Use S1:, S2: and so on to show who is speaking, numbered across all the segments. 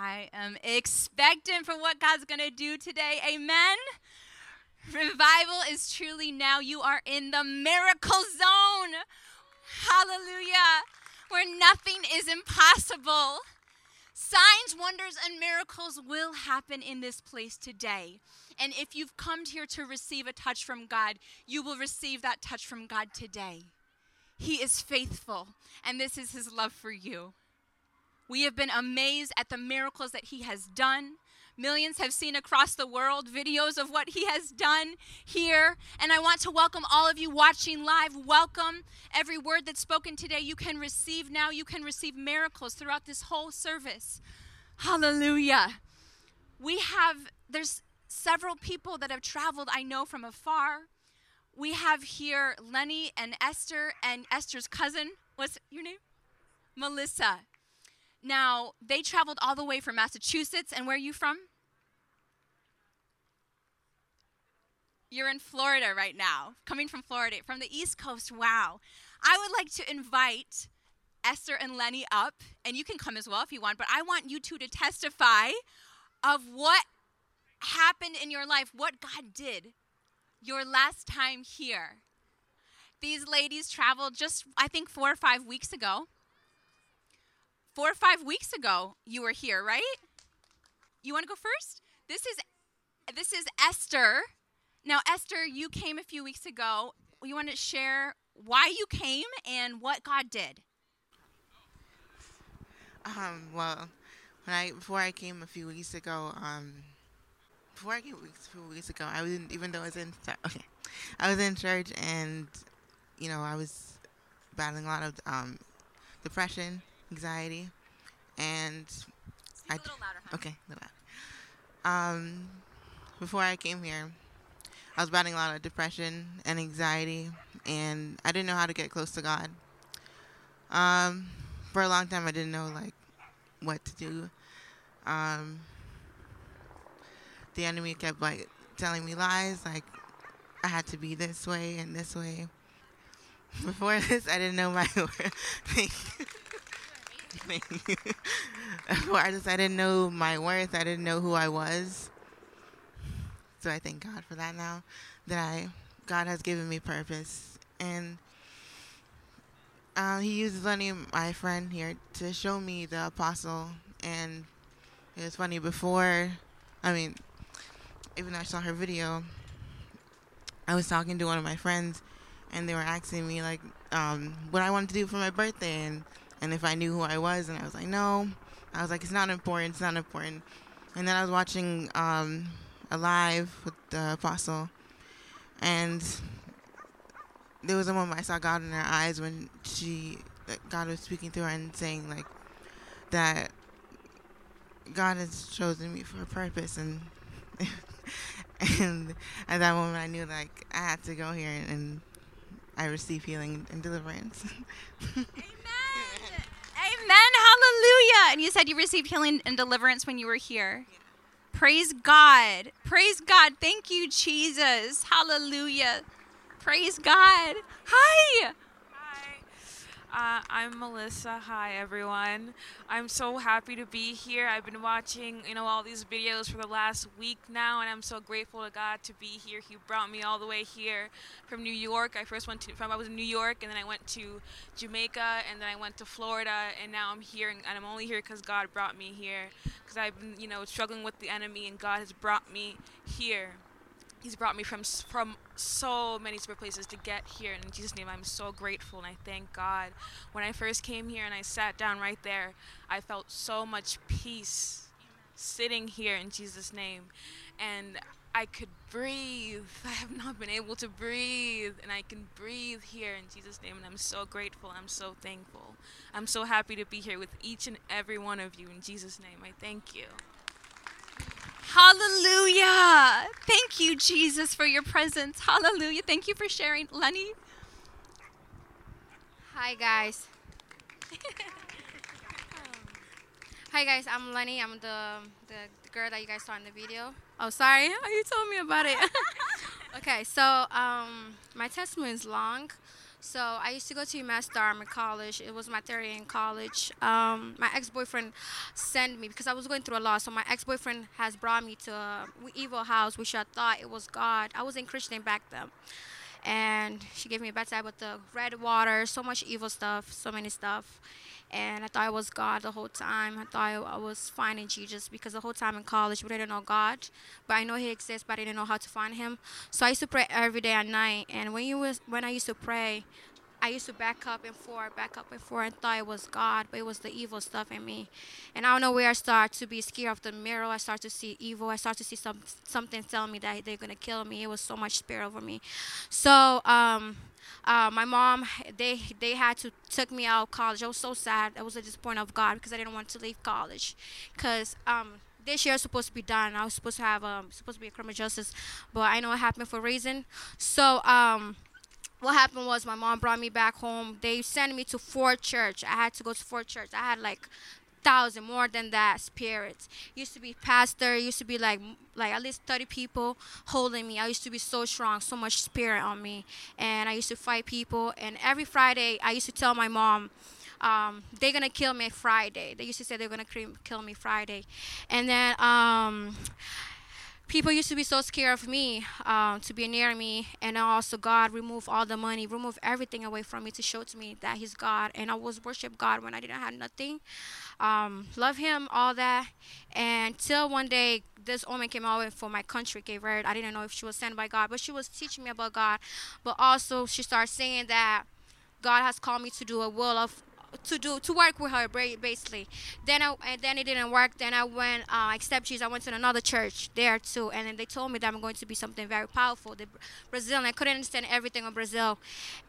S1: I am expectant for what God's going to do today. Amen. Revival is truly now. You are in the miracle zone. Hallelujah. Where nothing is impossible. Signs, wonders, and miracles will happen in this place today. And if you've come here to receive a touch from God, you will receive that touch from God today. He is faithful, and this is His love for you. We have been amazed at the miracles that He has done. Millions have seen across the world videos of what He has done here. And I want to welcome all of you watching live. Welcome. Every word that's spoken today, you can receive now. You can receive miracles throughout this whole service. Hallelujah. We have, there's several people that have traveled, I know, from afar. We have here Lenny and Esther and Esther's cousin. What's your name? Melissa. Now, they traveled all the way from Massachusetts. And where are you from? You're in Florida right now, coming from Florida, from the East Coast. Wow. I would like to invite Esther and Lenny up, and you can come as well if you want, but I want you two to testify of what happened in your life, what God did your last time here. These ladies traveled just, I think, four or five weeks ago. Four or five weeks ago, you were here, right? You want to go first? This is this is Esther. Now, Esther, you came a few weeks ago. You want to share why you came and what God did?
S2: Um, well, when I before I came a few weeks ago, um, before I came a few weeks ago, I was in, even though I was in okay, I was in church and you know I was battling a lot of um, depression, anxiety, and
S1: I, a little louder, huh?
S2: okay, a little louder. Um, before I came here, I was battling a lot of depression and anxiety, and I didn't know how to get close to God. Um, for a long time, I didn't know like what to do. Um, the enemy kept like telling me lies, like I had to be this way and this way. Before this, I didn't know my worth. Before I just, I didn't know my worth. I didn't know who I was. So I thank God for that now. That I, God has given me purpose, and uh, He uses Lenny, my friend here, to show me the apostle. And it was funny before. I mean, even though I saw her video, I was talking to one of my friends, and they were asking me like um, what I wanted to do for my birthday, and and if I knew who I was, and I was like, no. I was like, it's not important. It's not important. And then I was watching um, a live with the apostle, and there was a moment I saw God in her eyes when she, God was speaking to her and saying like that God has chosen me for a purpose, and and at that moment I knew like I had to go here and, and I received healing and deliverance.
S1: Amen. Amen. Hallelujah. And you said you received healing and deliverance when you were here. Yeah. Praise God. Praise God. Thank you, Jesus. Hallelujah. Praise God. Hi.
S3: Uh, I'm Melissa. Hi, everyone. I'm so happy to be here. I've been watching, you know, all these videos for the last week now, and I'm so grateful to God to be here. He brought me all the way here from New York. I first went to, from I was in New York, and then I went to Jamaica, and then I went to Florida, and now I'm here, and I'm only here because God brought me here. Because I've been, you know, struggling with the enemy, and God has brought me here. He's brought me from from so many different places to get here. And in Jesus' name, I'm so grateful and I thank God. When I first came here and I sat down right there, I felt so much peace sitting here in Jesus' name. And I could breathe. I have not been able to breathe, and I can breathe here in Jesus' name. And I'm so grateful. I'm so thankful. I'm so happy to be here with each and every one of you in Jesus' name. I thank you.
S1: Hallelujah. Thank you, Jesus, for your presence. Hallelujah. Thank you for sharing. Lenny?
S4: Hi, guys. Hi, guys. I'm Lenny. I'm the, the, the, girl that you guys saw in the video. Oh, sorry. You told me about it. okay, so um, my testimony is long. So I used to go to UMass in college. It was my third year in college. Um, my ex-boyfriend sent me because I was going through a lot. So my ex-boyfriend has brought me to a evil house, which I thought it was God. I wasn't Christian back then. And she gave me a bedside with the red water, so much evil stuff, so many stuff. And I thought it was God the whole time. I thought I was finding Jesus because the whole time in college we didn't know God, but I know He exists, but I didn't know how to find Him. So I used to pray every day and night. And when you was when I used to pray, I used to back up and forth, back up and forth, and thought it was God, but it was the evil stuff in me. And I don't know where I start to be scared of the mirror. I start to see evil. I start to see some something telling me that they're gonna kill me. It was so much spirit over me. So um, uh, my mom, they they had to took me out of college. I was so sad. I was a disappointment of God because I didn't want to leave college, because um, this year was supposed to be done. I was supposed to have um supposed to be a criminal justice, but I know it happened for a reason. So um what happened was my mom brought me back home. They sent me to Fort Church. I had to go to Fort Church. I had like thousand more than that spirits. Used to be pastor. Used to be like like at least thirty people holding me. I used to be so strong, so much spirit on me, and I used to fight people. And every Friday, I used to tell my mom. Um, they're gonna kill me Friday. They used to say they're gonna kill me Friday, and then um, people used to be so scared of me um, to be near me and also god removed all the money removed everything away from me to show to me that he's god. And i was worship god when i didn't have nothing. Um, love him all that. And till one day this woman came out for my country gave word i didn't know if she was sent by god but she was teaching me about god. But also she started saying that god has called me to do a will of to do to work with her basically. Then I and then it didn't work. Then I went uh, accept Jesus. I went to another church there too, and then they told me that I'm going to be something very powerful. The Brazil, and I couldn't understand everything of Brazil,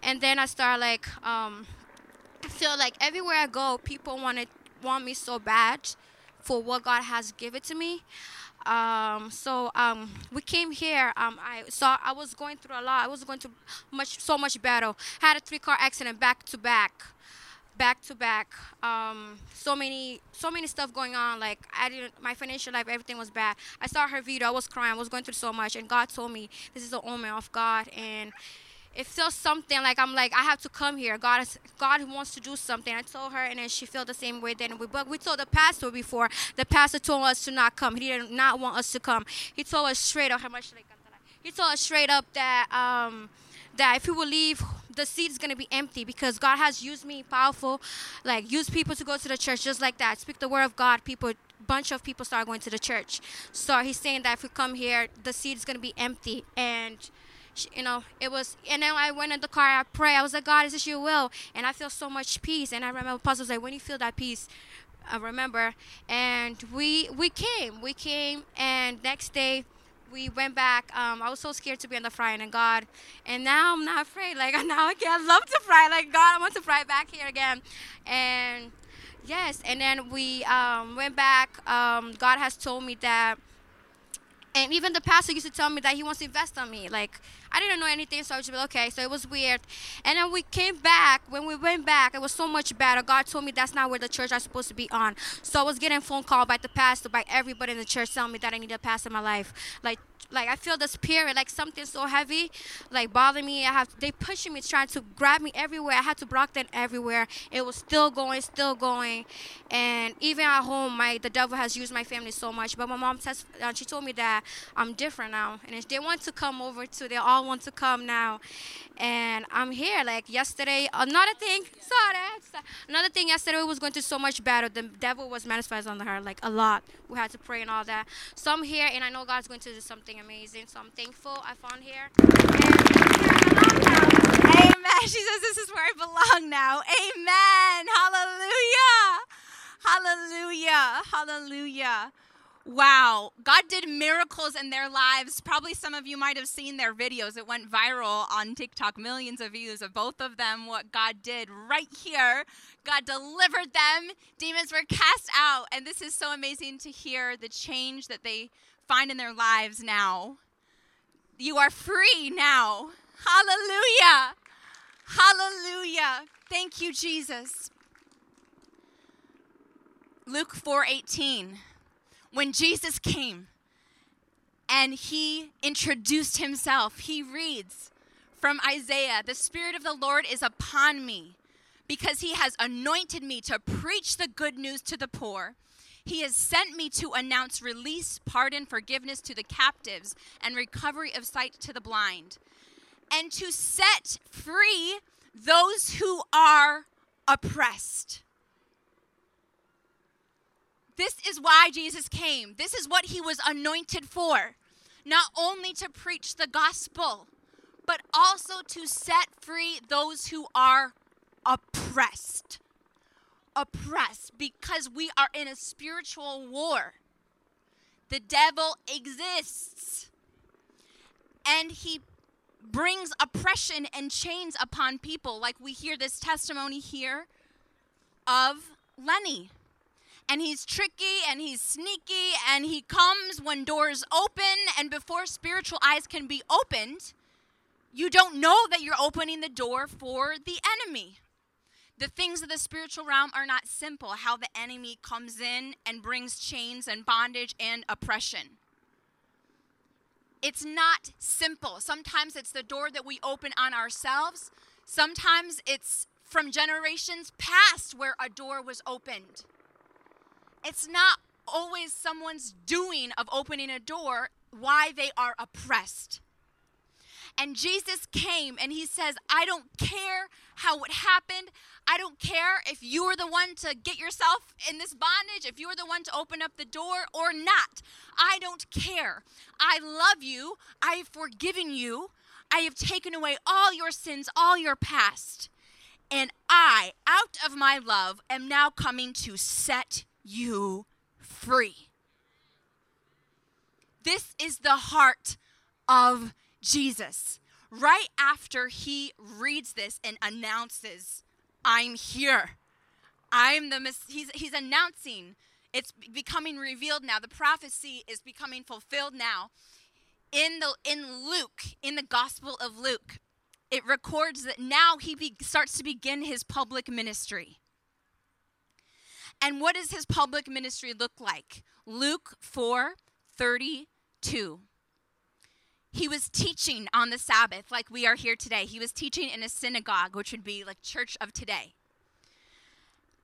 S4: and then I started like um, I feel like everywhere I go, people wanted want me so bad for what God has given to me. Um, so um, we came here. Um, I saw I was going through a lot. I was going through much so much battle. Had a three car accident back to back back to back um, so many so many stuff going on like i didn't my financial life everything was bad. I saw her video i was crying i was going through so much and god told me this is the omen of god and it feels something like i'm like i have to come here. God is god wants to do something. I told her and then she felt the same way then we but we told the pastor before the pastor told us to not come. He did not want us to come. He told us straight up how much he told us straight up that um that if we will leave the seat is going to be empty because God has used me powerful, like use people to go to the church just like that. Speak the word of God, people bunch of people start going to the church. So he's saying that if we come here, the seat is going to be empty and you know, it was, and then I went in the car, I pray, I was like, God, is this your will? And I feel so much peace. And I remember Apostle was like, when you feel that peace, I remember. And we we came, we came, and next day, we went back. Um, I was so scared to be on the fry and God, and now I'm not afraid. Like now I can love to fry. Like God, I want to fry back here again, and yes. And then we um, went back. Um, God has told me that, and even the pastor used to tell me that he wants to invest on me. Like I didn't know anything, so I was just like, okay. So it was weird. And then we came back. When we went back, it was so much better. God told me that's not where the church I'm supposed to be on. So I was getting phone call by the pastor, by everybody in the church telling me that I need a pastor in my life. Like like I feel the spirit, like something so heavy, like bothering me. I have they pushing me, trying to grab me everywhere. I had to block them everywhere. It was still going, still going, and even at home, my the devil has used my family so much. But my mom says uh, she told me that I'm different now, and they want to come over too, they all want to come now, and I'm here. Like yesterday, another thing. Sorry, another thing. Yesterday was going through so much battle. The devil was manifest on her like a lot. We had to pray and all that. So I'm here, and I know God's going to do something amazing. So I'm thankful I found here.
S1: Amen. She says this is where I belong now. Amen. Hallelujah. Hallelujah. Hallelujah. Wow. God did miracles in their lives. Probably some of you might have seen their videos. It went viral on TikTok, millions of views of both of them, what God did right here. God delivered them, demons were cast out. And this is so amazing to hear the change that they find in their lives now. You are free now. Hallelujah. Hallelujah. Thank you, Jesus. Luke 4:18. When Jesus came and he introduced himself, he reads from Isaiah The Spirit of the Lord is upon me because he has anointed me to preach the good news to the poor. He has sent me to announce release, pardon, forgiveness to the captives, and recovery of sight to the blind, and to set free those who are oppressed. This is why Jesus came. This is what he was anointed for. Not only to preach the gospel, but also to set free those who are oppressed. Oppressed because we are in a spiritual war. The devil exists. And he brings oppression and chains upon people, like we hear this testimony here of Lenny and he's tricky and he's sneaky and he comes when doors open and before spiritual eyes can be opened you don't know that you're opening the door for the enemy. The things of the spiritual realm are not simple how the enemy comes in and brings chains and bondage and oppression. It's not simple. Sometimes it's the door that we open on ourselves. Sometimes it's from generations past where a door was opened it's not always someone's doing of opening a door why they are oppressed. And Jesus came and he says, I don't care how it happened. I don't care if you were the one to get yourself in this bondage, if you were the one to open up the door or not. I don't care. I love you. I have forgiven you. I have taken away all your sins, all your past. And I, out of my love, am now coming to set you free. This is the heart of Jesus. Right after he reads this and announces, I'm here. I'm the he's he's announcing it's becoming revealed now. The prophecy is becoming fulfilled now. In the in Luke, in the Gospel of Luke, it records that now he be, starts to begin his public ministry. And what does his public ministry look like? Luke 4 32. He was teaching on the Sabbath, like we are here today. He was teaching in a synagogue, which would be like church of today.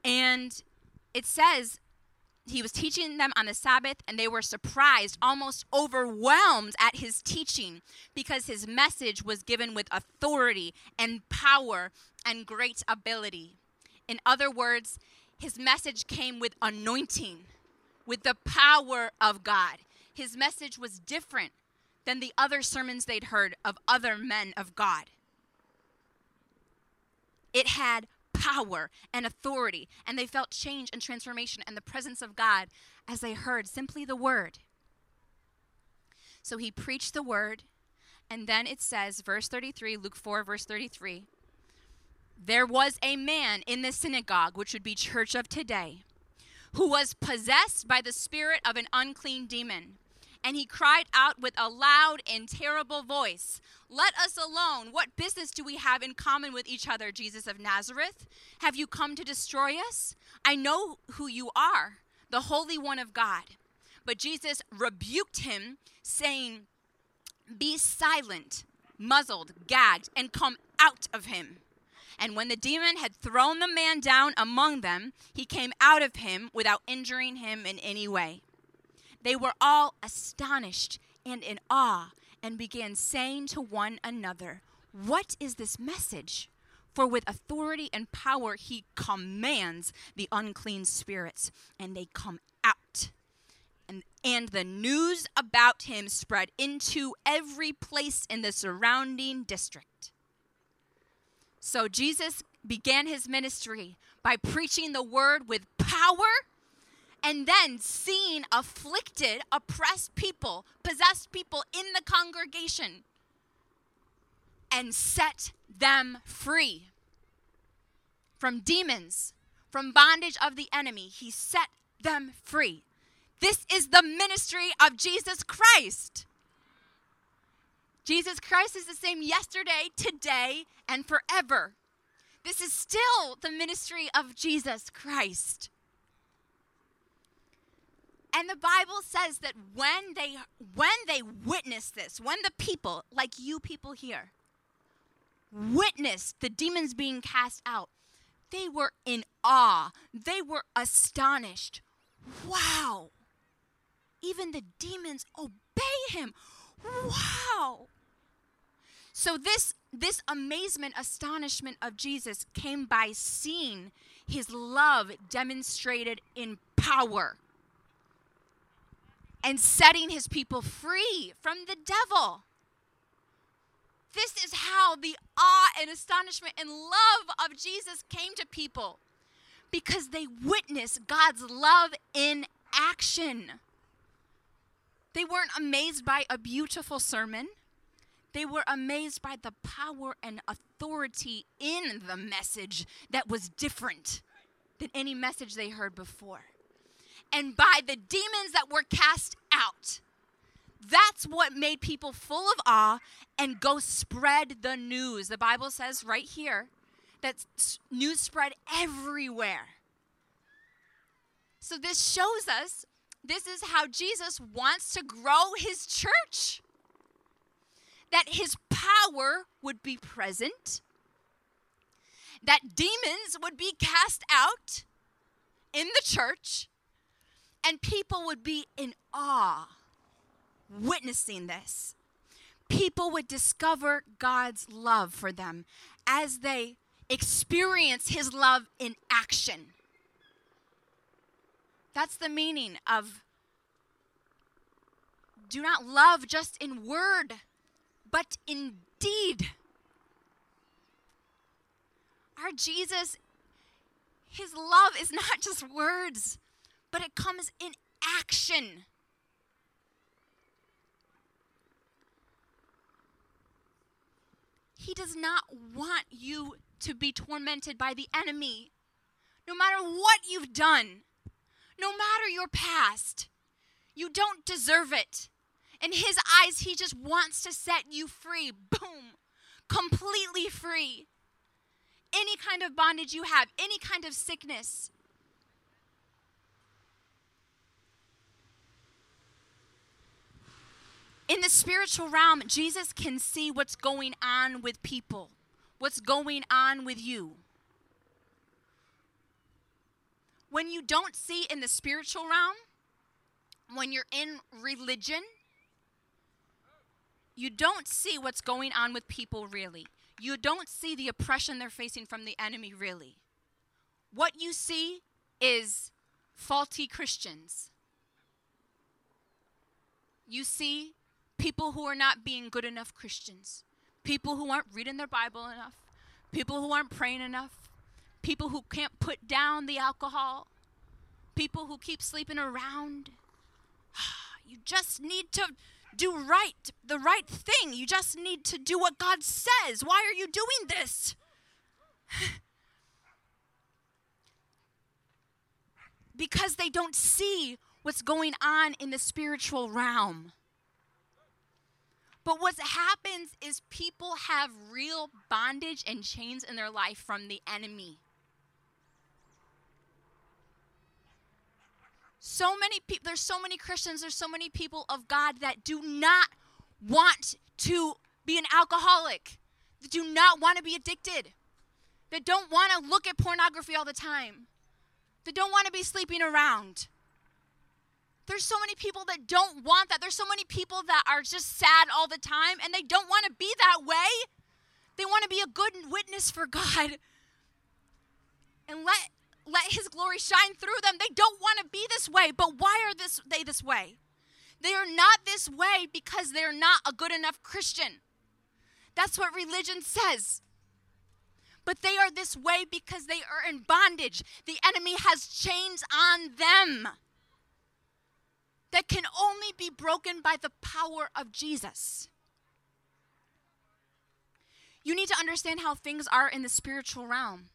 S1: And it says he was teaching them on the Sabbath, and they were surprised, almost overwhelmed at his teaching, because his message was given with authority and power and great ability. In other words, his message came with anointing, with the power of God. His message was different than the other sermons they'd heard of other men of God. It had power and authority, and they felt change and transformation and the presence of God as they heard simply the word. So he preached the word, and then it says, verse 33, Luke 4, verse 33 there was a man in the synagogue, which would be church of today, who was possessed by the spirit of an unclean demon. And he cried out with a loud and terrible voice, Let us alone. What business do we have in common with each other, Jesus of Nazareth? Have you come to destroy us? I know who you are, the Holy One of God. But Jesus rebuked him, saying, Be silent, muzzled, gagged, and come out of him. And when the demon had thrown the man down among them, he came out of him without injuring him in any way. They were all astonished and in awe and began saying to one another, What is this message? For with authority and power he commands the unclean spirits, and they come out. And, and the news about him spread into every place in the surrounding district. So Jesus began his ministry by preaching the word with power and then seeing afflicted, oppressed people, possessed people in the congregation and set them free from demons, from bondage of the enemy. He set them free. This is the ministry of Jesus Christ. Jesus Christ is the same yesterday, today, and forever. This is still the ministry of Jesus Christ. And the Bible says that when they when they witness this, when the people like you people here, witnessed the demons being cast out, they were in awe. They were astonished. Wow. Even the demons obey him. Wow. So this this amazement, astonishment of Jesus came by seeing his love demonstrated in power and setting his people free from the devil. This is how the awe and astonishment and love of Jesus came to people because they witnessed God's love in action. They weren't amazed by a beautiful sermon. They were amazed by the power and authority in the message that was different than any message they heard before. And by the demons that were cast out. That's what made people full of awe and go spread the news. The Bible says right here that news spread everywhere. So this shows us this is how Jesus wants to grow his church. That his power would be present, that demons would be cast out in the church, and people would be in awe witnessing this. People would discover God's love for them as they experience his love in action. That's the meaning of do not love just in word, but indeed. Our Jesus, his love is not just words, but it comes in action. He does not want you to be tormented by the enemy. No matter what you've done, no matter your past, you don't deserve it. In his eyes, he just wants to set you free. Boom. Completely free. Any kind of bondage you have, any kind of sickness, In the spiritual realm, Jesus can see what's going on with people, what's going on with you. When you don't see in the spiritual realm, when you're in religion, you don't see what's going on with people really. You don't see the oppression they're facing from the enemy really. What you see is faulty Christians. You see people who are not being good enough Christians, people who aren't reading their Bible enough, people who aren't praying enough, people who can't put down the alcohol, people who keep sleeping around. You just need to do right, the right thing. You just need to do what God says. Why are you doing this? because they don't see what's going on in the spiritual realm. But what happens is people have real bondage and chains in their life from the enemy. So many people, there's so many Christians, there's so many people of God that do not want to be an alcoholic, that do not want to be addicted, that don't want to look at pornography all the time, that don't want to be sleeping around. There's so many people that don't want that. There's so many people that are just sad all the time and they don't want to be that way. They want to be a good witness for God and let let his glory shine through them. They don't want to be this way, but why are this they this way? They are not this way because they're not a good enough Christian. That's what religion says. But they are this way because they are in bondage. The enemy has chains on them that can only be broken by the power of Jesus. You need to understand how things are in the spiritual realm.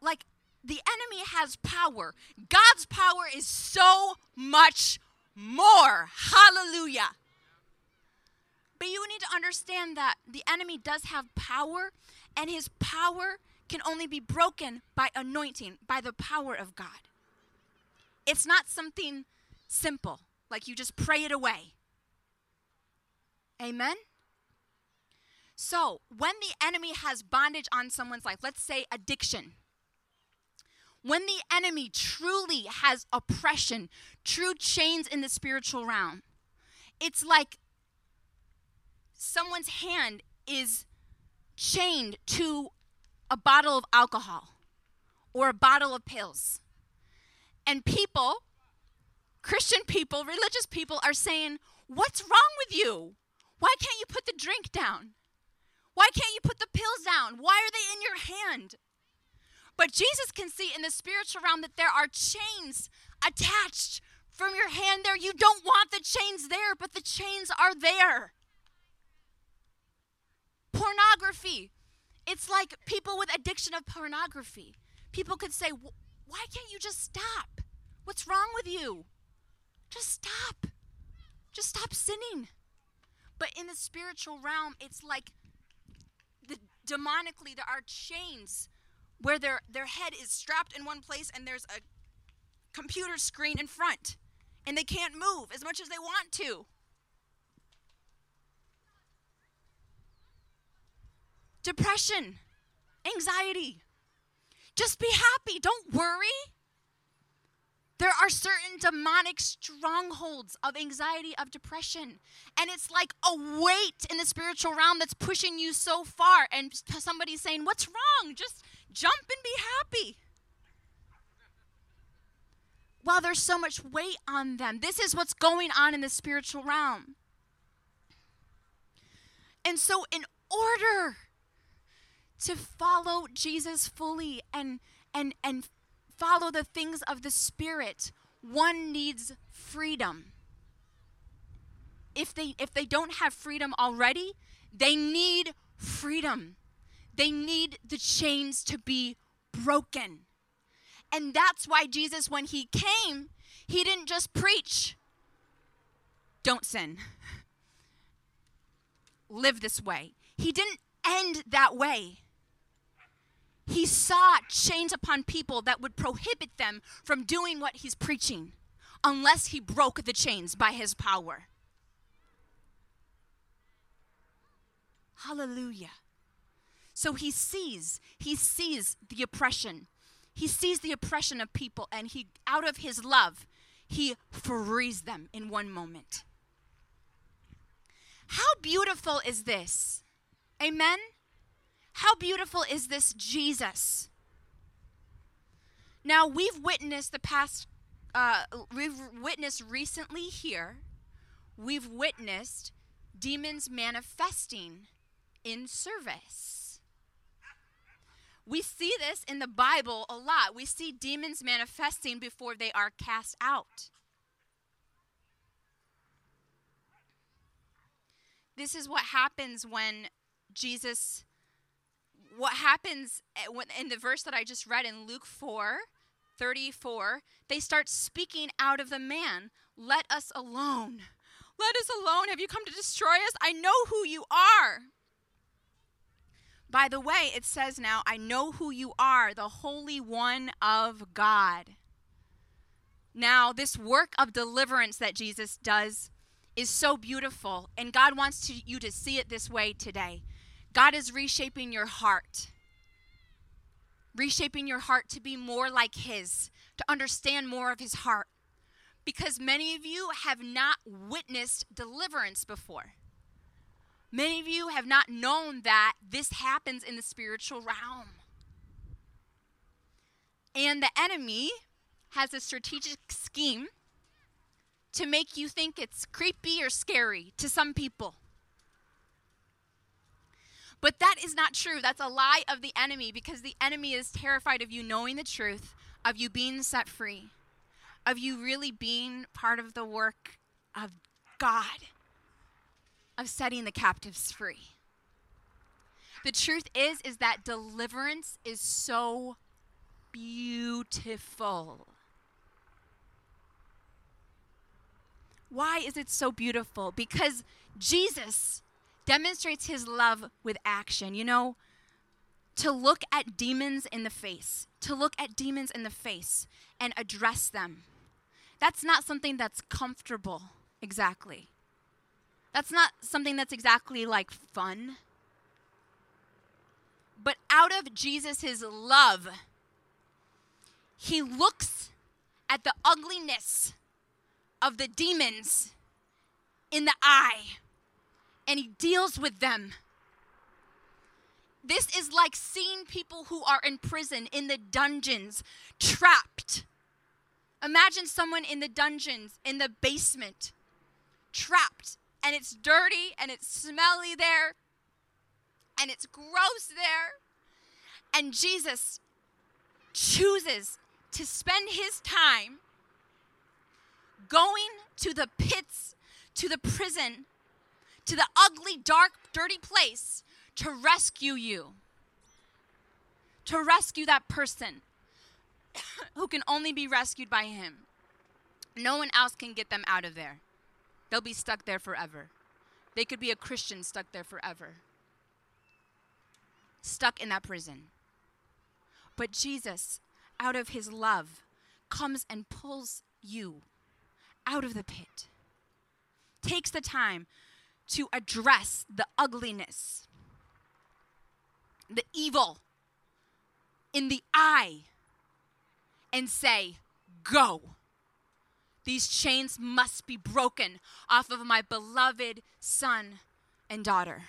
S1: Like, the enemy has power. God's power is so much more. Hallelujah. But you need to understand that the enemy does have power, and his power can only be broken by anointing, by the power of God. It's not something simple, like you just pray it away. Amen? So, when the enemy has bondage on someone's life, let's say addiction, when the enemy truly has oppression, true chains in the spiritual realm, it's like someone's hand is chained to a bottle of alcohol or a bottle of pills. And people, Christian people, religious people, are saying, What's wrong with you? Why can't you put the drink down? Why can't you put the pills down? Why are they in your hand? But Jesus can see in the spiritual realm that there are chains attached from your hand there. You don't want the chains there, but the chains are there. Pornography. It's like people with addiction of pornography. People could say, Why can't you just stop? What's wrong with you? Just stop. Just stop sinning. But in the spiritual realm, it's like the demonically there are chains where their their head is strapped in one place and there's a computer screen in front and they can't move as much as they want to. Depression, anxiety. Just be happy, don't worry. There are certain demonic strongholds of anxiety, of depression. And it's like a weight in the spiritual realm that's pushing you so far. And somebody's saying, What's wrong? Just jump and be happy. While there's so much weight on them, this is what's going on in the spiritual realm. And so, in order to follow Jesus fully and and and follow the things of the spirit, one needs freedom. If they if they don't have freedom already, they need freedom. They need the chains to be broken. And that's why Jesus when he came, he didn't just preach don't sin. Live this way. He didn't end that way he saw chains upon people that would prohibit them from doing what he's preaching unless he broke the chains by his power. Hallelujah. So he sees, he sees the oppression. He sees the oppression of people and he out of his love, he frees them in one moment. How beautiful is this? Amen. How beautiful is this Jesus? Now, we've witnessed the past, uh, we've witnessed recently here, we've witnessed demons manifesting in service. We see this in the Bible a lot. We see demons manifesting before they are cast out. This is what happens when Jesus what happens eh, in the verse that I just read in Luke 4 34, they start speaking out of the man, Let us alone. Let us alone. Have you come to destroy us? I know who you are. By the way, it says now, I know who you are, the Holy One of God. Now, this work of deliverance that Jesus does is so beautiful, and God wants to, you to see it this way today. God is reshaping your heart, reshaping your heart to be more like His, to understand more of His heart. Because many of you have not witnessed deliverance before. Many of you have not known that this happens in the spiritual realm. And the enemy has a strategic scheme to make you think it's creepy or scary to some people. But that is not true. That's a lie of the enemy because the enemy is terrified of you knowing the truth, of you being set free, of you really being part of the work of God, of setting the captives free. The truth is is that deliverance is so beautiful. Why is it so beautiful? Because Jesus demonstrates his love with action. You know, to look at demons in the face, to look at demons in the face and address them. That's not something that's comfortable, exactly. That's not something that's exactly like fun. But out of Jesus' love, he looks at the ugliness of the demons in the eye and he deals with them. This is like seeing people who are in prison, in the dungeons, trapped. Imagine someone in the dungeons, in the basement, trapped, and it's dirty and it's smelly there, and it's gross there. And Jesus chooses to spend his time going to the pits, to the prison, to the ugly, dark, dirty place to rescue you, to rescue that person who can only be rescued by him. No one else can get them out of there. They'll be stuck there forever. They could be a Christian stuck there forever, stuck in that prison. But Jesus, out of his love, comes and pulls you out of the pit, takes the time to address the ugliness, the evil in the eye, and say, Go. These chains must be broken off of my beloved son and daughter.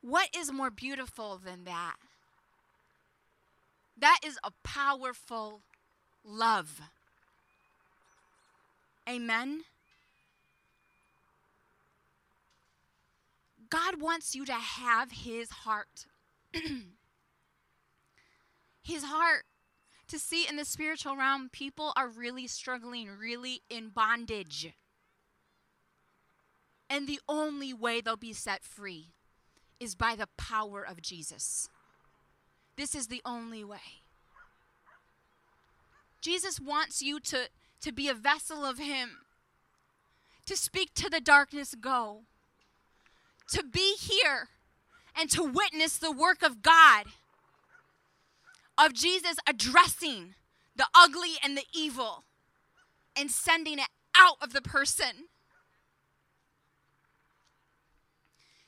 S1: What is more beautiful than that? That is a powerful love. Amen. God wants you to have his heart. his heart to see in the spiritual realm people are really struggling, really in bondage. And the only way they'll be set free is by the power of Jesus. This is the only way. Jesus wants you to, to be a vessel of Him, to speak to the darkness, go, to be here and to witness the work of God, of Jesus addressing the ugly and the evil and sending it out of the person.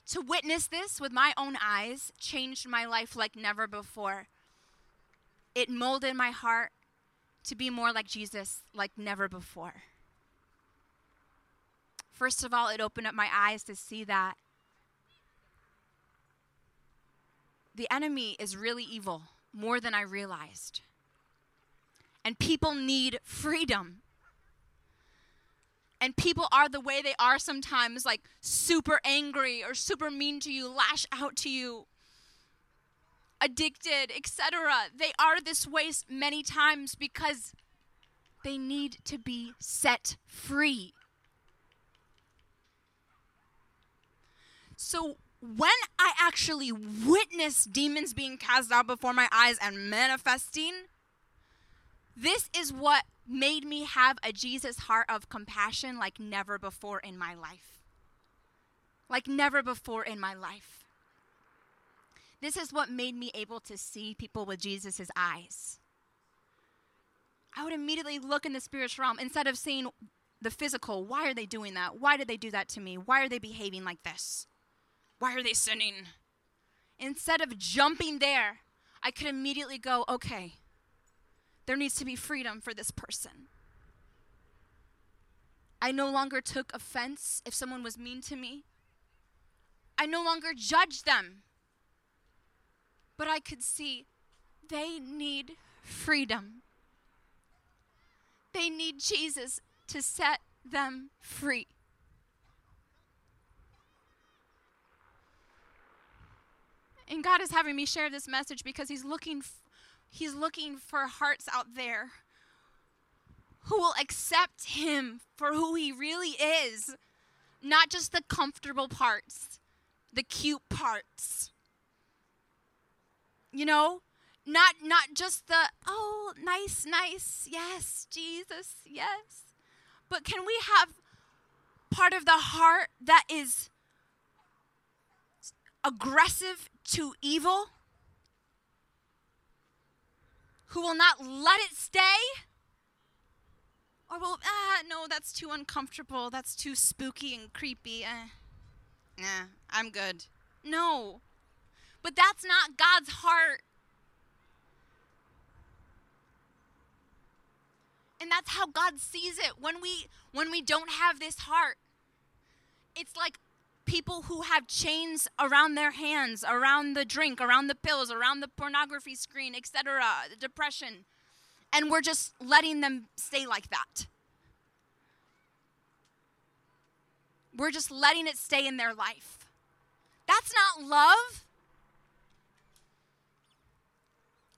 S1: To witness this with my own eyes changed my life like never before. It molded my heart to be more like Jesus like never before. First of all, it opened up my eyes to see that the enemy is really evil, more than I realized. And people need freedom. And people are the way they are sometimes, like super angry or super mean to you, lash out to you, addicted, etc. They are this way many times because they need to be set free. So, when I actually witness demons being cast out before my eyes and manifesting, this is what made me have a Jesus heart of compassion like never before in my life. Like never before in my life. This is what made me able to see people with Jesus' eyes. I would immediately look in the spiritual realm instead of seeing the physical. Why are they doing that? Why did they do that to me? Why are they behaving like this? Why are they sinning? Instead of jumping there, I could immediately go, okay, there needs to be freedom for this person. I no longer took offense if someone was mean to me. I no longer judged them. But I could see they need freedom. They need Jesus to set them free. And God is having me share this message because he's looking f- he's looking for hearts out there who will accept him for who he really is, not just the comfortable parts, the cute parts. You know, not not just the oh, nice, nice. Yes, Jesus. Yes. But can we have part of the heart that is aggressive to evil, who will not let it stay, or will, ah, no, that's too uncomfortable, that's too spooky and creepy. Eh, nah, I'm good. No. But that's not God's heart. And that's how God sees it when we when we don't have this heart. It's like people who have chains around their hands, around the drink, around the pills, around the pornography screen, etc., depression. And we're just letting them stay like that. We're just letting it stay in their life. That's not love.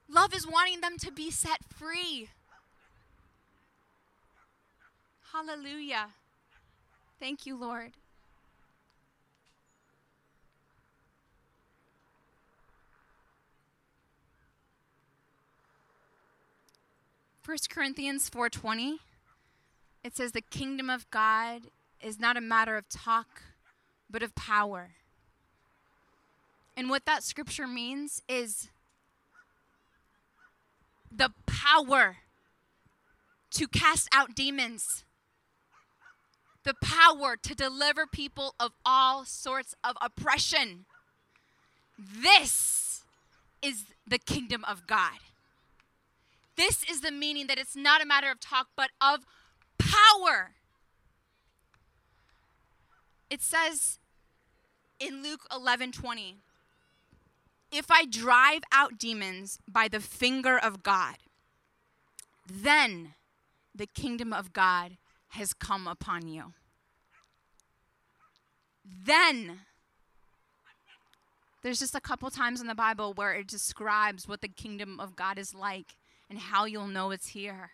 S1: Love is wanting them to be set free. Hallelujah. Thank you, Lord. 1 Corinthians 4:20 it says the kingdom of God is not a matter of talk but of power. And what that scripture means is the power to cast out demons. The power to deliver people of all sorts of oppression. This is the kingdom of God. This is the meaning that it's not a matter of talk, but of power. It says in Luke 11 20, if I drive out demons by the finger of God, then the kingdom of God has come upon you. Then, there's just a couple times in the Bible where it describes what the kingdom of God is like and how you'll know it's here.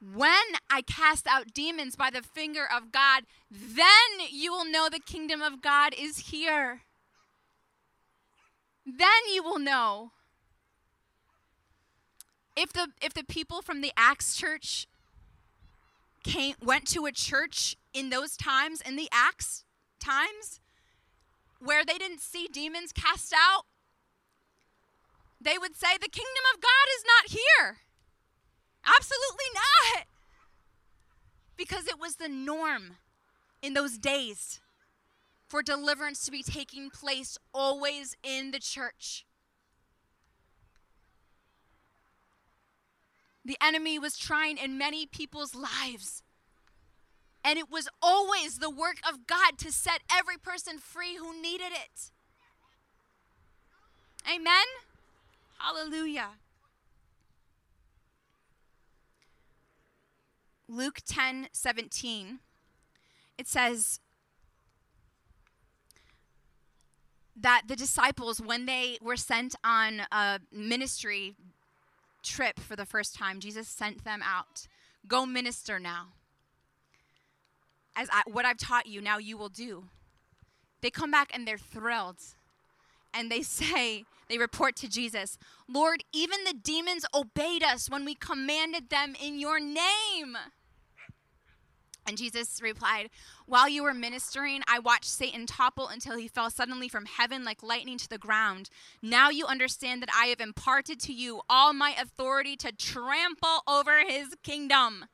S1: When I cast out demons by the finger of God, then you will know the kingdom of God is here. Then you will know. If the if the people from the Acts church came went to a church in those times in the Acts times where they didn't see demons cast out, they would say, The kingdom of God is not here. Absolutely not. Because it was the norm in those days for deliverance to be taking place always in the church. The enemy was trying in many people's lives. And it was always the work of God to set every person free who needed it. Amen? Hallelujah. Luke 10 17, it says that the disciples, when they were sent on a ministry trip for the first time, Jesus sent them out. Go minister now. As I, what I've taught you, now you will do. They come back and they're thrilled. And they say, they report to Jesus, Lord, even the demons obeyed us when we commanded them in your name. And Jesus replied, While you were ministering, I watched Satan topple until he fell suddenly from heaven like lightning to the ground. Now you understand that I have imparted to you all my authority to trample over his kingdom.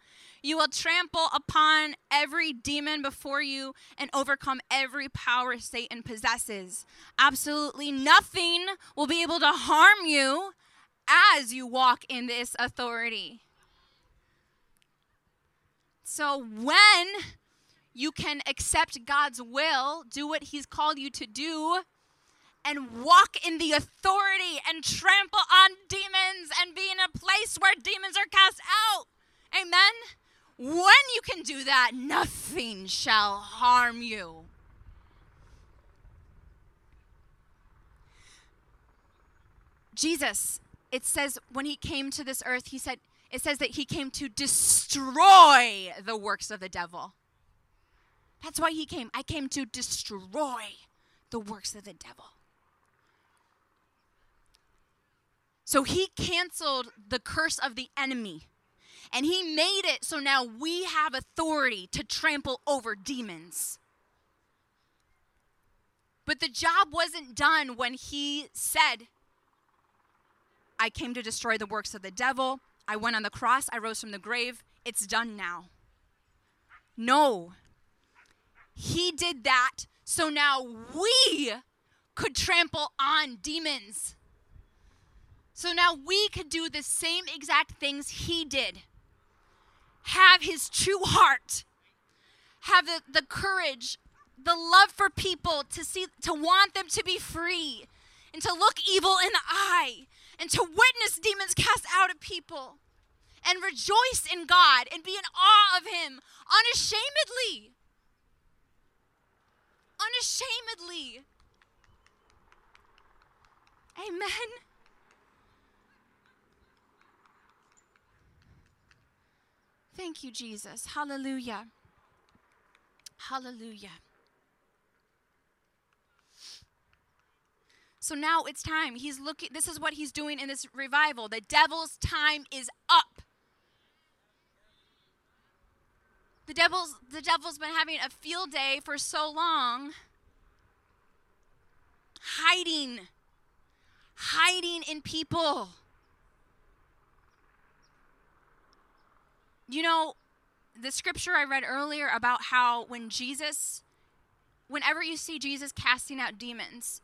S1: You will trample upon every demon before you and overcome every power Satan possesses. Absolutely nothing will be able to harm you as you walk in this authority. So when you can accept God's will, do what He's called you to do, and walk in the authority and trample on demons and be in a place where demons are cast out. Amen. When you can do that, nothing shall harm you. Jesus, it says when he came to this earth, he said, it says that he came to destroy the works of the devil. That's why he came. I came to destroy the works of the devil. So he canceled the curse of the enemy. And he made it so now we have authority to trample over demons. But the job wasn't done when he said, I came to destroy the works of the devil. I went on the cross. I rose from the grave. It's done now. No. He did that so now we could trample on demons. So now we could do the same exact things he did. Have his true heart. Have the, the courage, the love for people to see to want them to be free and to look evil in the eye and to witness demons cast out of people and rejoice in God and be in awe of him unashamedly. Unashamedly. Amen. Thank you, Jesus. Hallelujah. Hallelujah. So now it's time. He's looking this is what he's doing in this revival. The devil's time is up. The devil's the devil's been having a field day for so long hiding hiding in people. You know, the scripture I read earlier about how when Jesus, whenever you see Jesus casting out demons,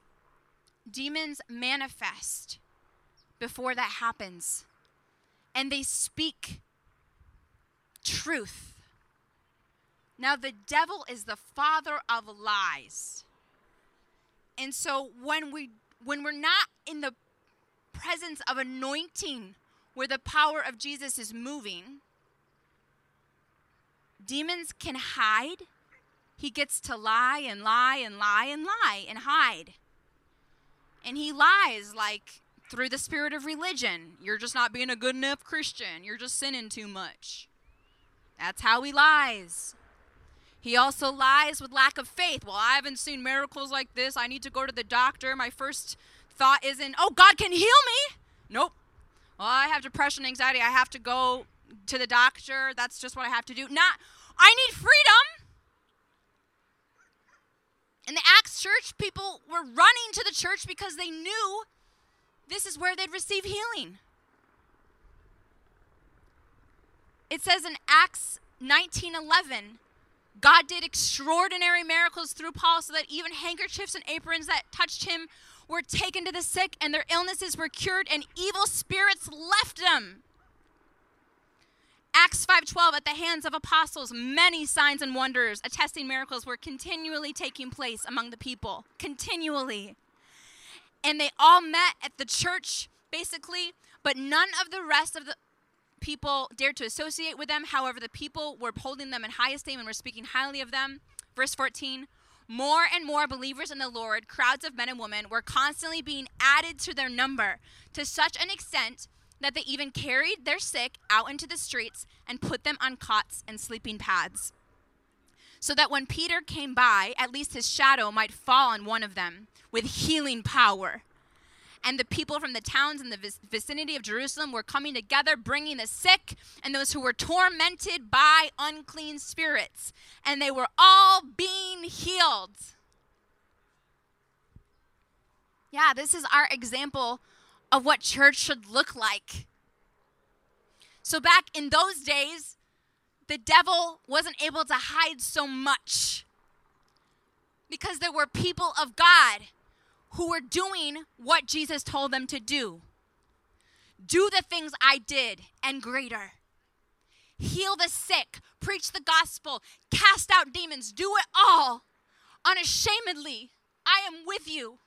S1: demons manifest before that happens. And they speak truth. Now, the devil is the father of lies. And so when we when we're not in the presence of anointing where the power of Jesus is moving, demons can hide. He gets to lie and lie and lie and lie and hide. And he lies like through the spirit of religion. You're just not being a good enough Christian. You're just sinning too much. That's how he lies. He also lies with lack of faith. Well, I haven't seen miracles like this. I need to go to the doctor. My first thought isn't, oh, God can heal me. Nope. Well, I have depression, anxiety. I have to go to the doctor. That's just what I have to do. Not, I need freedom. In the Acts church, people were running to the church because they knew this is where they'd receive healing. It says in Acts 19:11, God did extraordinary miracles through Paul so that even handkerchiefs and aprons that touched him were taken to the sick and their illnesses were cured and evil spirits left them. Acts 5:12 at the hands of apostles many signs and wonders attesting miracles were continually taking place among the people continually. And they all met at the church basically, but none of the rest of the people dared to associate with them. However, the people were holding them in high esteem and were speaking highly of them. Verse 14 More and more believers in the Lord, crowds of men and women, were constantly being added to their number to such an extent that they even carried their sick out into the streets and put them on cots and sleeping pads. So that when Peter came by, at least his shadow might fall on one of them with healing power and the people from the towns in the vicinity of Jerusalem were coming together, bringing the sick and those who were tormented by unclean spirits, and they were all being healed. Yeah, this is our example of what church should look like. So, back in those days, the devil wasn't able to hide so much because there were people of God who were doing what Jesus told them to do. Do the things I did and greater. Heal the sick, preach the gospel, cast out demons, do it all unashamedly. I am with you.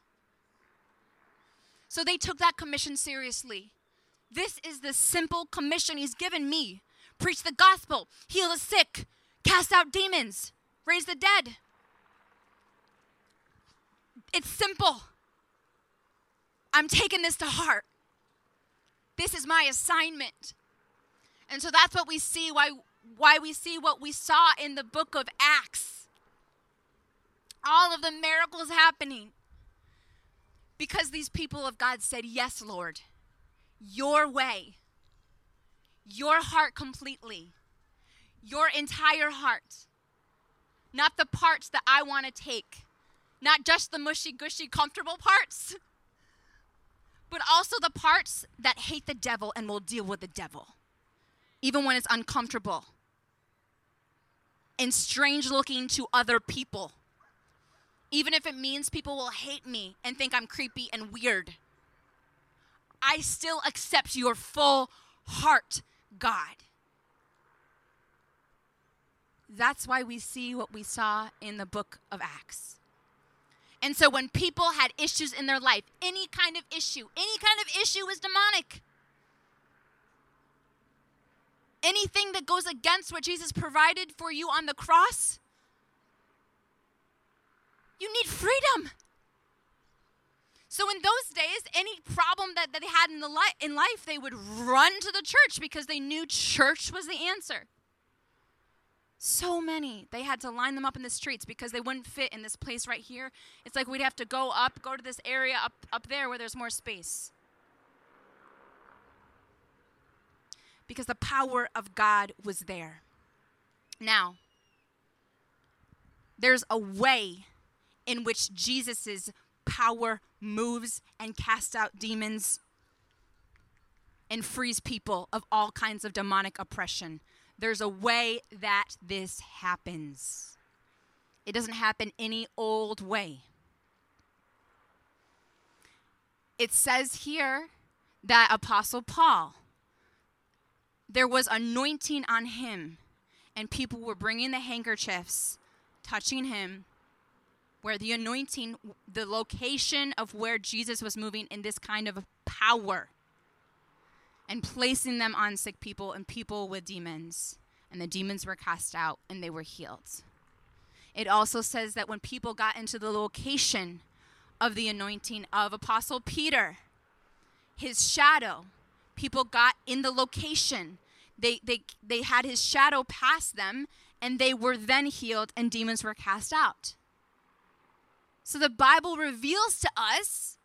S1: So they took that commission seriously. This is the simple commission he's given me preach the gospel, heal the sick, cast out demons, raise the dead. It's simple. I'm taking this to heart. This is my assignment. And so that's what we see why why we see what we saw in the book of Acts. All of the miracles happening. Because these people of God said, "Yes, Lord. Your way. Your heart completely. Your entire heart. Not the parts that I want to take. Not just the mushy gushy comfortable parts." but also the parts that hate the devil and will deal with the devil, even when it's uncomfortable. and strange looking to other people. Even if it means people will hate me and think I'm creepy and weird. I still accept your full heart, God. That's why we see what we saw in the book of Acts. And so when people had issues in their life, any kind of issue, any kind of issue is demonic. Anything that goes against what Jesus provided for you on the cross, you need freedom. So in those days, any problem that, that they had in, the li- in life, they would run to the church because they knew church was the answer. So many. They had to line them up in the streets because they wouldn't fit in this place right here. It's like we'd have to go up, go to this area up, up there where there's more space. Because the power of God was there. Now, there's a way in which Jesus' power moves and casts out demons and frees people of all kinds of demonic oppression. There's a way that this happens. It doesn't happen any old way. It says here that Apostle Paul, there was anointing on him, and people were bringing the handkerchiefs, touching him, where the anointing, the location of where Jesus was moving in this kind of power and placing them on sick people and people with demons. And the demons were cast out and they were healed. It also says that when people got into the location of the anointing of Apostle Peter, his shadow, people got in the location. They, they, they had his shadow pass them and they were then healed and demons were cast out. So the Bible reveals to us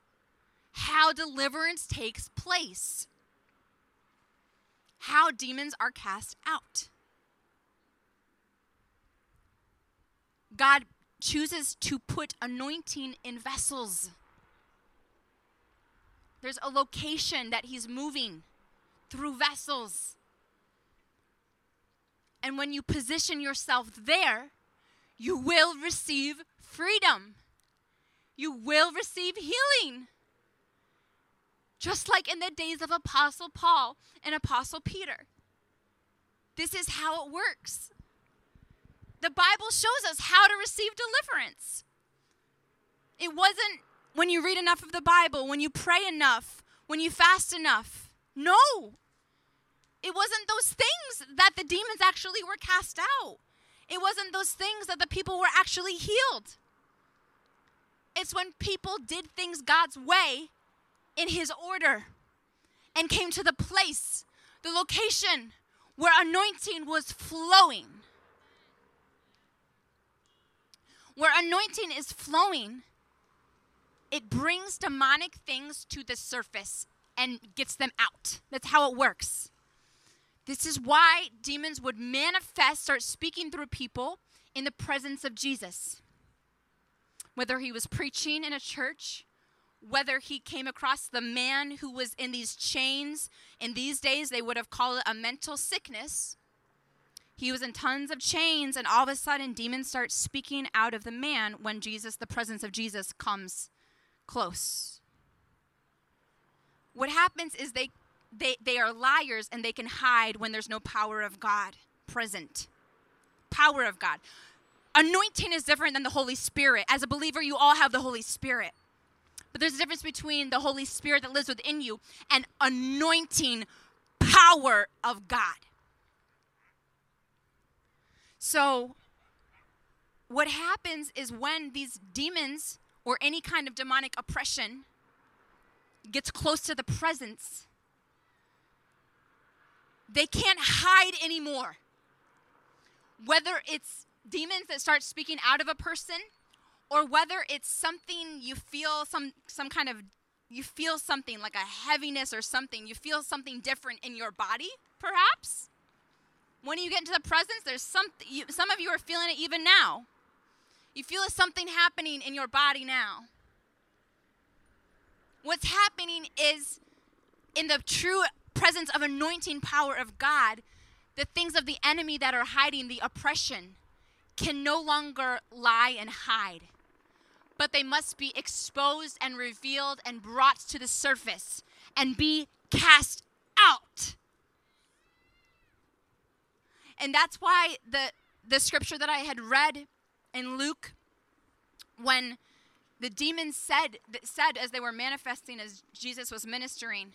S1: how deliverance takes place, how demons are cast out. God chooses to put anointing in vessels. There's a location that He's moving through vessels. And when you position yourself there, you will receive freedom. You will receive healing. Just like in the days of Apostle Paul and Apostle Peter. This is how it works. The Bible shows us how to receive deliverance. It wasn't when you read enough of the Bible, when you pray enough, when you fast enough. No. It wasn't those things that the demons actually were cast out. It wasn't those things that the people were actually healed. It's when people did things God's way in His order and came to the place, the location where anointing was flowing. Where anointing is flowing, it brings demonic things to the surface and gets them out. That's how it works. This is why demons would manifest, start speaking through people in the presence of Jesus. Whether he was preaching in a church, whether he came across the man who was in these chains, in these days they would have called it a mental sickness. He was in tons of chains, and all of a sudden, demons start speaking out of the man when Jesus, the presence of Jesus, comes close. What happens is they, they, they are liars and they can hide when there's no power of God present. Power of God. Anointing is different than the Holy Spirit. As a believer, you all have the Holy Spirit. But there's a difference between the Holy Spirit that lives within you and anointing power of God. So, what happens is when these demons or any kind of demonic oppression gets close to the presence, they can't hide anymore. Whether it's demons that start speaking out of a person or whether it's something you feel some some kind of you feel something like a heaviness or something, you feel something different in your body, perhaps. When you get into the presence, there's some, you, some of you are feeling it even now. You feel something happening in your body now. What's happening is in the true presence of anointing power of God, the things of the enemy that are hiding, the oppression, can no longer lie and hide, but they must be exposed and revealed and brought to the surface and be cast out. And that's why the, the scripture that I had read in Luke, when the demons said, said as they were manifesting as Jesus was ministering,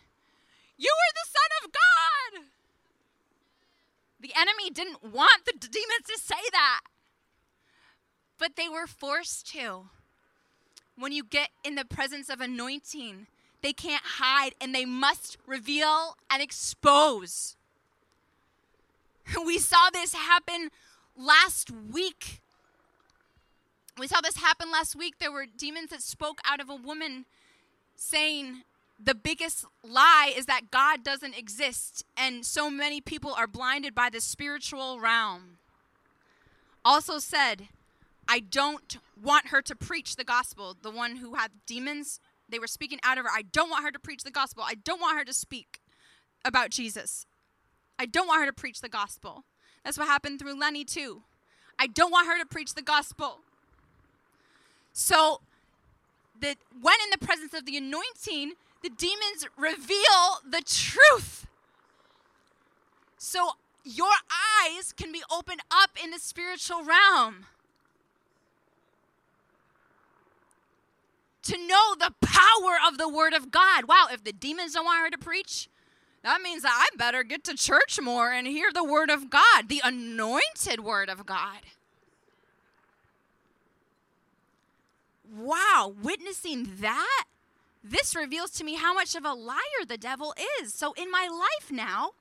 S1: You are the Son of God. The enemy didn't want the demons to say that, but they were forced to. When you get in the presence of anointing, they can't hide and they must reveal and expose. We saw this happen last week. We saw this happen last week. There were demons that spoke out of a woman saying, the biggest lie is that God doesn't exist, and so many people are blinded by the spiritual realm. Also said, I don't want her to preach the gospel. The one who had demons, they were speaking out of her. I don't want her to preach the gospel. I don't want her to speak about Jesus. I don't want her to preach the gospel. That's what happened through Lenny, too. I don't want her to preach the gospel. So, that when in the presence of the anointing, the demons reveal the truth. So your eyes can be opened up in the spiritual realm. To know the power of the Word of God. Wow, if the demons don't want her to preach, that means that I better get to church more and hear the Word of God, the anointed Word of God. Wow, witnessing that this reveals to me how much of a liar the devil is. So in my life now,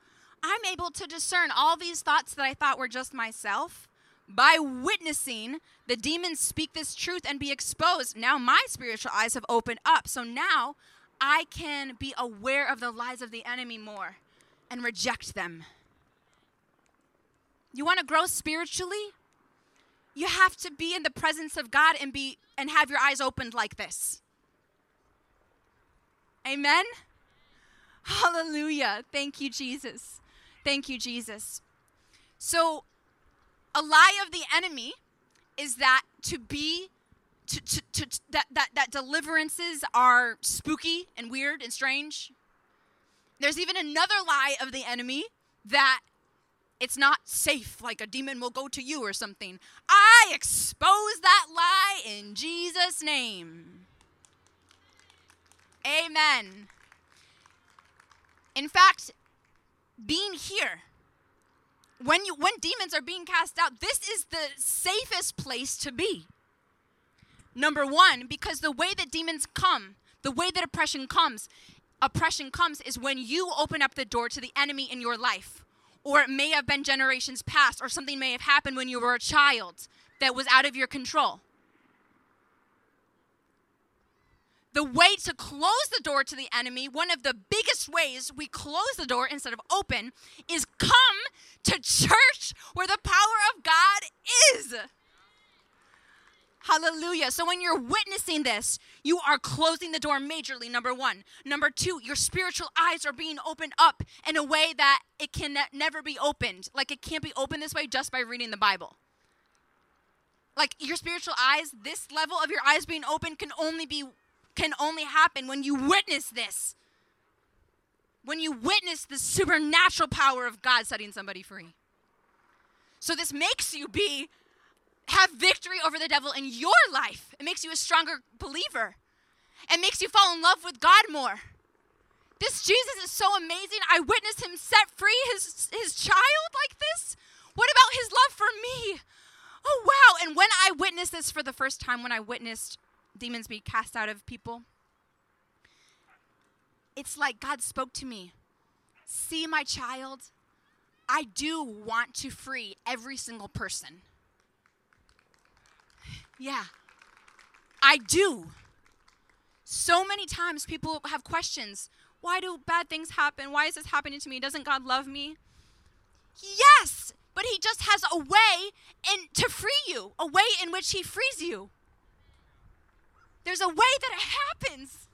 S1: I'm able to discern all these thoughts that I thought were just myself by witnessing the demons speak this truth and be exposed. Now my spiritual eyes have opened up. So now I can be aware of the lies of the enemy more and reject them. You want to grow spiritually? You have to be in the presence of God and be and have your eyes opened like this. Amen? Hallelujah. Thank you, Jesus. Thank you, Jesus. So, a lie of the enemy is that to be to, to, to, that, that, that deliverances are spooky and weird and strange. There's even another lie of the enemy that it's not safe, like a demon will go to you or something. I expose that lie in Jesus' name. Amen. In fact, being here, when you when demons are being cast out, this is the safest place to be. Number 1, because the way that demons come, the way that oppression comes, oppression comes is when you open up the door to the enemy in your life. Or it may have been generations past, or something may have happened when you were a child that was out of your control. The way to close the door to the enemy, one of the biggest ways we close the door instead of open, is come to church where the power of God is. Hallelujah. So when you're witnessing this, you are closing the door majorly, number one. Number two, your spiritual eyes are being opened up in a way that it can ne- never be opened. Like it can't be opened this way just by reading the Bible. Like your spiritual eyes, this level of your eyes being open can only be can only happen when you witness this. When you witness the supernatural power of God setting somebody free. So this makes you be have victory over the devil in your life. It makes you a stronger believer. It makes you fall in love with God more. This Jesus is so amazing. I witnessed him set free his, his child like this. What about his love for me? Oh, wow. And when I witnessed this for the first time, when I witnessed demons be cast out of people. It's like God spoke to me. See, my child, I do want to free every single person. Yeah, I do. So many times people have questions. Why do bad things happen? Why is this happening to me? Doesn't God love me? Yes, but he just has a way in to free you, a way in which he frees you. There's a way that it happens.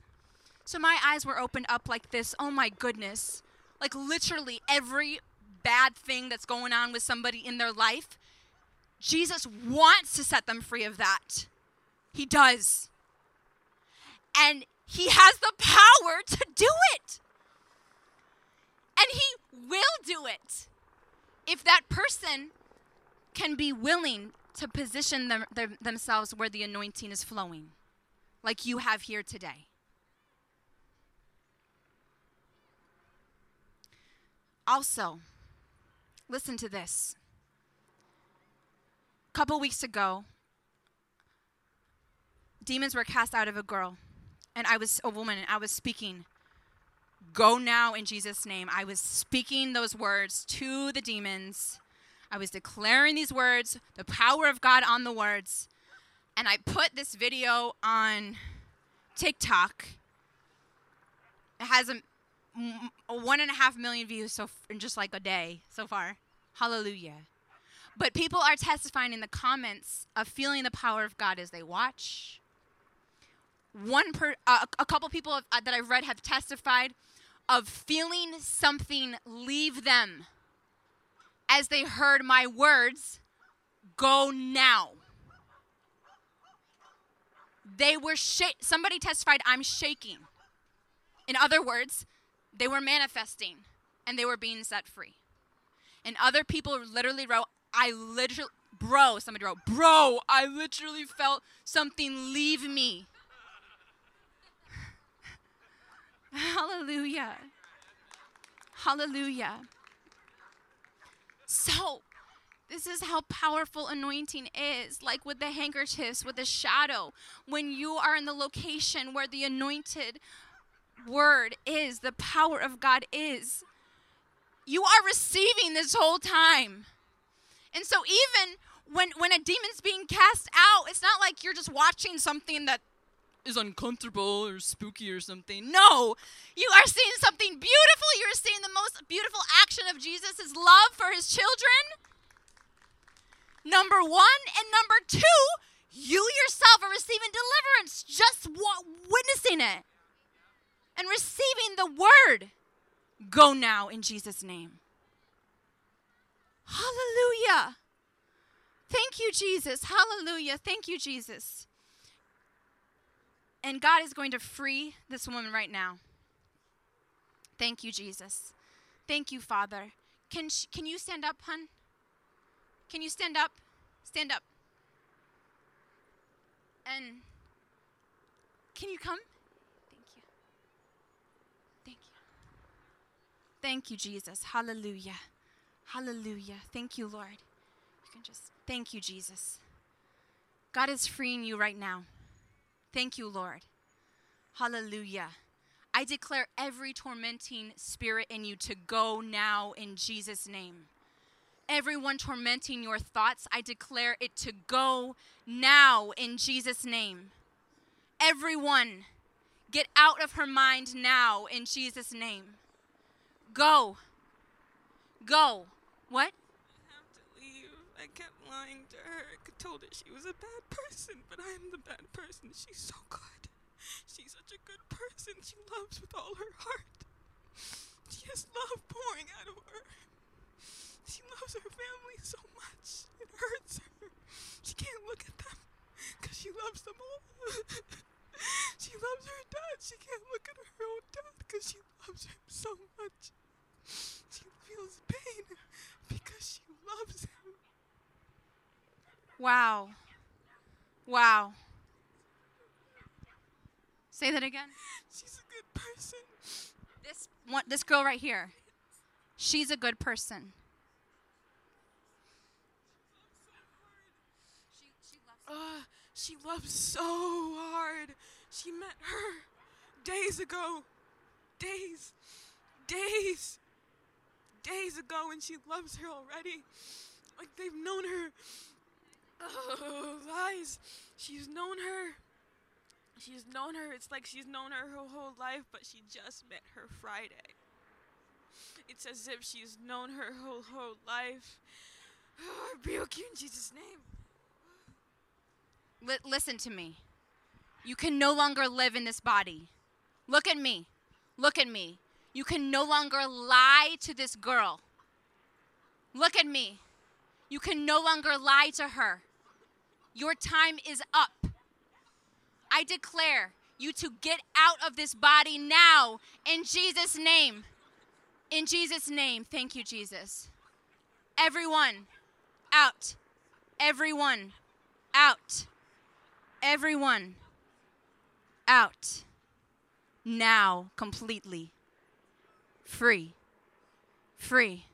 S1: So my eyes were opened up like this. Oh my goodness. Like literally every bad thing that's going on with somebody in their life Jesus wants to set them free of that. He does. And he has the power to do it. And he will do it if that person can be willing to position them, them, themselves where the anointing is flowing, like you have here today. Also, listen to this. A couple weeks ago, demons were cast out of a girl, and I was a woman, and I was speaking, Go now in Jesus' name. I was speaking those words to the demons. I was declaring these words, the power of God on the words. And I put this video on TikTok. It has a, a one and a half million views so in just like a day so far. Hallelujah. But people are testifying in the comments of feeling the power of God as they watch. One per, uh, a couple people have, uh, that I've read have testified of feeling something leave them as they heard my words go now. They were somebody testified I'm shaking. In other words, they were manifesting and they were being set free. And other people literally wrote I literally bro, somebody wrote, "Bro, I literally felt something leave me." Hallelujah. Hallelujah. So, this is how powerful anointing is. Like with the handkerchiefs, with the shadow. When you are in the location where the anointed word is, the power of God is, you are receiving this whole time. And so, even when, when a demon's being cast out, it's not like you're just watching something that is uncomfortable or spooky or something. No, you are seeing something beautiful. You're seeing the most beautiful action of Jesus' love for his children. Number one. And number two, you yourself are receiving deliverance, just witnessing it and receiving the word. Go now in Jesus' name. Hallelujah. Thank you, Jesus. Hallelujah. Thank you, Jesus. And God is going to free this woman right now. Thank you, Jesus. Thank you, Father. Can, can you stand up, hun? Can you stand up? Stand up. And can you come? Thank you. Thank you. Thank you, Jesus. Hallelujah. Hallelujah. Thank you, Lord. You can just, thank you, Jesus. God is freeing you right now. Thank you, Lord. Hallelujah. I declare every tormenting spirit in you to go now in Jesus' name. Everyone tormenting your thoughts, I declare it to go now in Jesus' name. Everyone, get out of her mind now in Jesus' name. Go. Go. What?
S3: I have to leave. I kept lying to her. I told her she was a bad person, but I'm the bad person. She's so good. She's such a good person. She loves with all her heart. She has love pouring out of her. She loves her family so much. It hurts her. She can't look at them because she loves them all. she loves her dad. She can't look at her own dad because she loves him so much. She feels pain because she loves him.
S1: Wow. Wow. Say that again.
S3: She's a good person.
S1: This one, this girl right here. She's a good person. She, she loves
S3: Uh, she loves so hard. She met her days ago. Days. Days. Days ago, and she loves her already. Like they've known her. Oh, lies. She's known her. She's known her. It's like she's known her her whole life, but she just met her Friday. It's as if she's known her whole whole life. I rebuke you in Jesus' name.
S1: Li- listen to me. You can no longer live in this body. Look at me. Look at me. You can no longer lie to this girl. Look at me. You can no longer lie to her. Your time is up. I declare you to get out of this body now in Jesus' name. In Jesus' name. Thank you, Jesus. Everyone, out. Everyone, out. Everyone, out. Now, completely. Free. Free.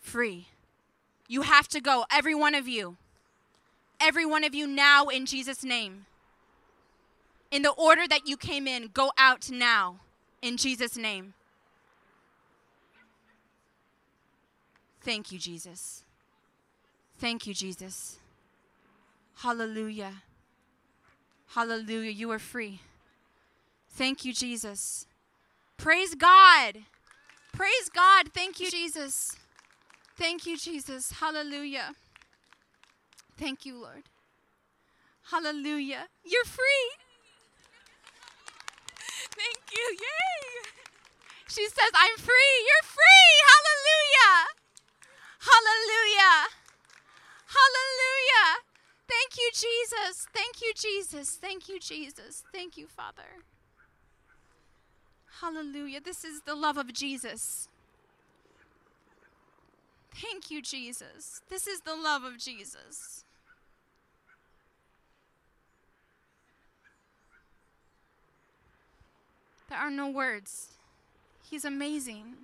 S1: Free. You have to go, every one of you. Every one of you now in Jesus' name. In the order that you came in, go out now in Jesus' name. Thank you, Jesus. Thank you, Jesus. Hallelujah. Hallelujah. You are free. Thank you, Jesus. Praise God. Praise God. Thank you, Jesus. Thank you, Jesus. Hallelujah. Thank you, Lord. Hallelujah. You're free. Thank you. Yay. She says, I'm free. You're free. Hallelujah. Hallelujah. Hallelujah. Thank you, Jesus. Thank you, Jesus. Thank you, Jesus. Thank you, Father. Hallelujah. This is the love of Jesus. Thank you, Jesus. This is the love of Jesus. There are no words. He's amazing.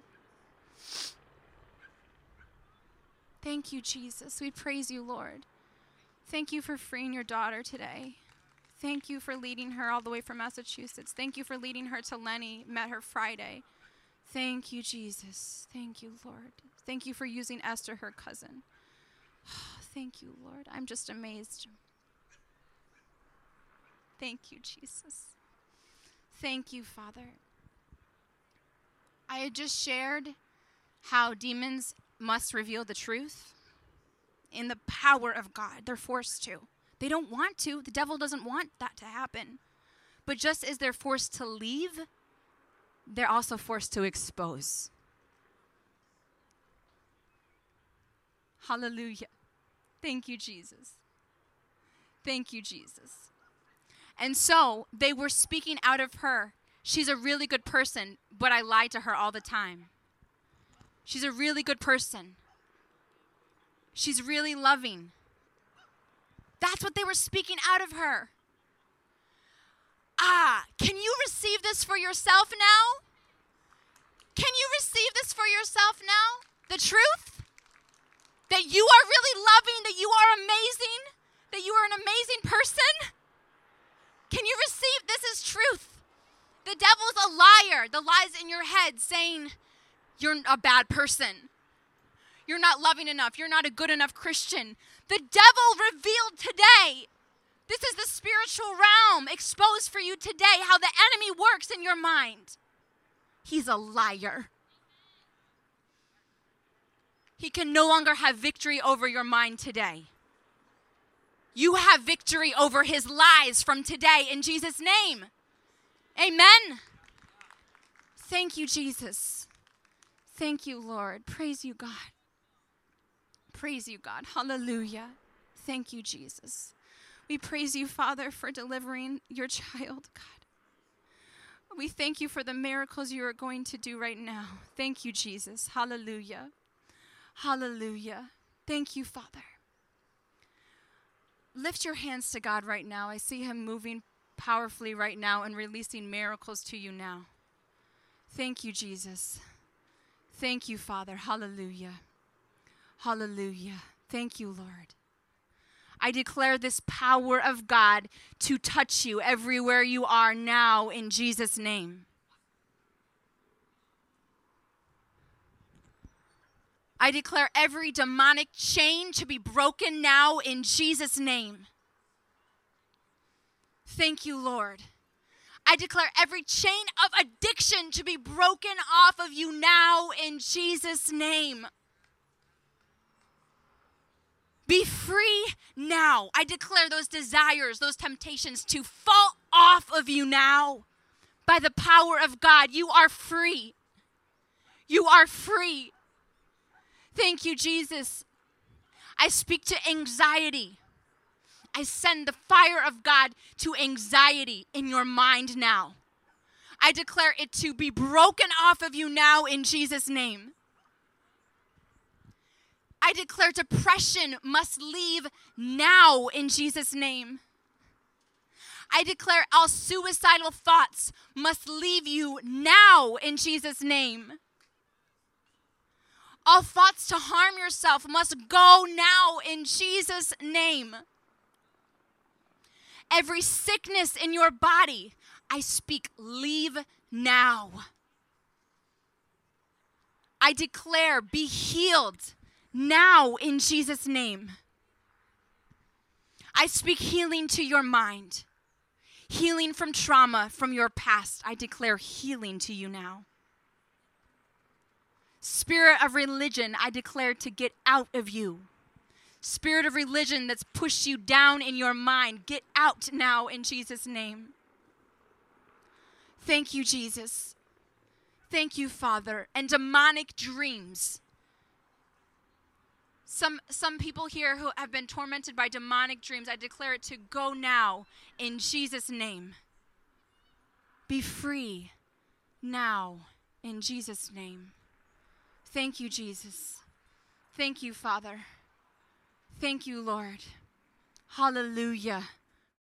S1: Thank you, Jesus. We praise you, Lord. Thank you for freeing your daughter today. Thank you for leading her all the way from Massachusetts. Thank you for leading her to Lenny. Met her Friday. Thank you, Jesus. Thank you, Lord. Thank you for using Esther, her cousin. Thank you, Lord. I'm just amazed. Thank you, Jesus. Thank you, Father. I had just shared how demons must reveal the truth in the power of God. They're forced to. They don't want to. The devil doesn't want that to happen. But just as they're forced to leave, they're also forced to expose. Hallelujah. Thank you, Jesus. Thank you, Jesus. And so they were speaking out of her. She's a really good person, but I lied to her all the time. She's a really good person. She's really loving. That's what they were speaking out of her. Ah, can you receive this for yourself now? Can you receive this for yourself now? The truth? That you are really loving, that you are amazing, that you are an amazing person? Can you receive this is truth? The devil's a liar. The lies in your head saying you're a bad person. You're not loving enough. You're not a good enough Christian. The devil revealed today. This is the spiritual realm exposed for you today, how the enemy works in your mind. He's a liar. He can no longer have victory over your mind today. You have victory over his lies from today in Jesus' name. Amen. Thank you, Jesus. Thank you, Lord. Praise you, God. Praise you, God. Hallelujah. Thank you, Jesus. We praise you, Father, for delivering your child, God. We thank you for the miracles you are going to do right now. Thank you, Jesus. Hallelujah. Hallelujah. Thank you, Father. Lift your hands to God right now. I see Him moving powerfully right now and releasing miracles to you now. Thank you, Jesus. Thank you, Father. Hallelujah. Hallelujah. Thank you, Lord. I declare this power of God to touch you everywhere you are now in Jesus' name. I declare every demonic chain to be broken now in Jesus' name. Thank you, Lord. I declare every chain of addiction to be broken off of you now in Jesus' name. Be free now. I declare those desires, those temptations to fall off of you now by the power of God. You are free. You are free. Thank you, Jesus. I speak to anxiety. I send the fire of God to anxiety in your mind now. I declare it to be broken off of you now in Jesus' name. I declare depression must leave now in Jesus' name. I declare all suicidal thoughts must leave you now in Jesus' name. All thoughts to harm yourself must go now in Jesus' name. Every sickness in your body, I speak, leave now. I declare, be healed now in Jesus' name. I speak healing to your mind, healing from trauma from your past. I declare healing to you now. Spirit of religion, I declare to get out of you. Spirit of religion that's pushed you down in your mind, get out now in Jesus' name. Thank you, Jesus. Thank you, Father. And demonic dreams. Some, some people here who have been tormented by demonic dreams, I declare it to go now in Jesus' name. Be free now in Jesus' name. Thank you, Jesus. Thank you, Father. Thank you, Lord. Hallelujah.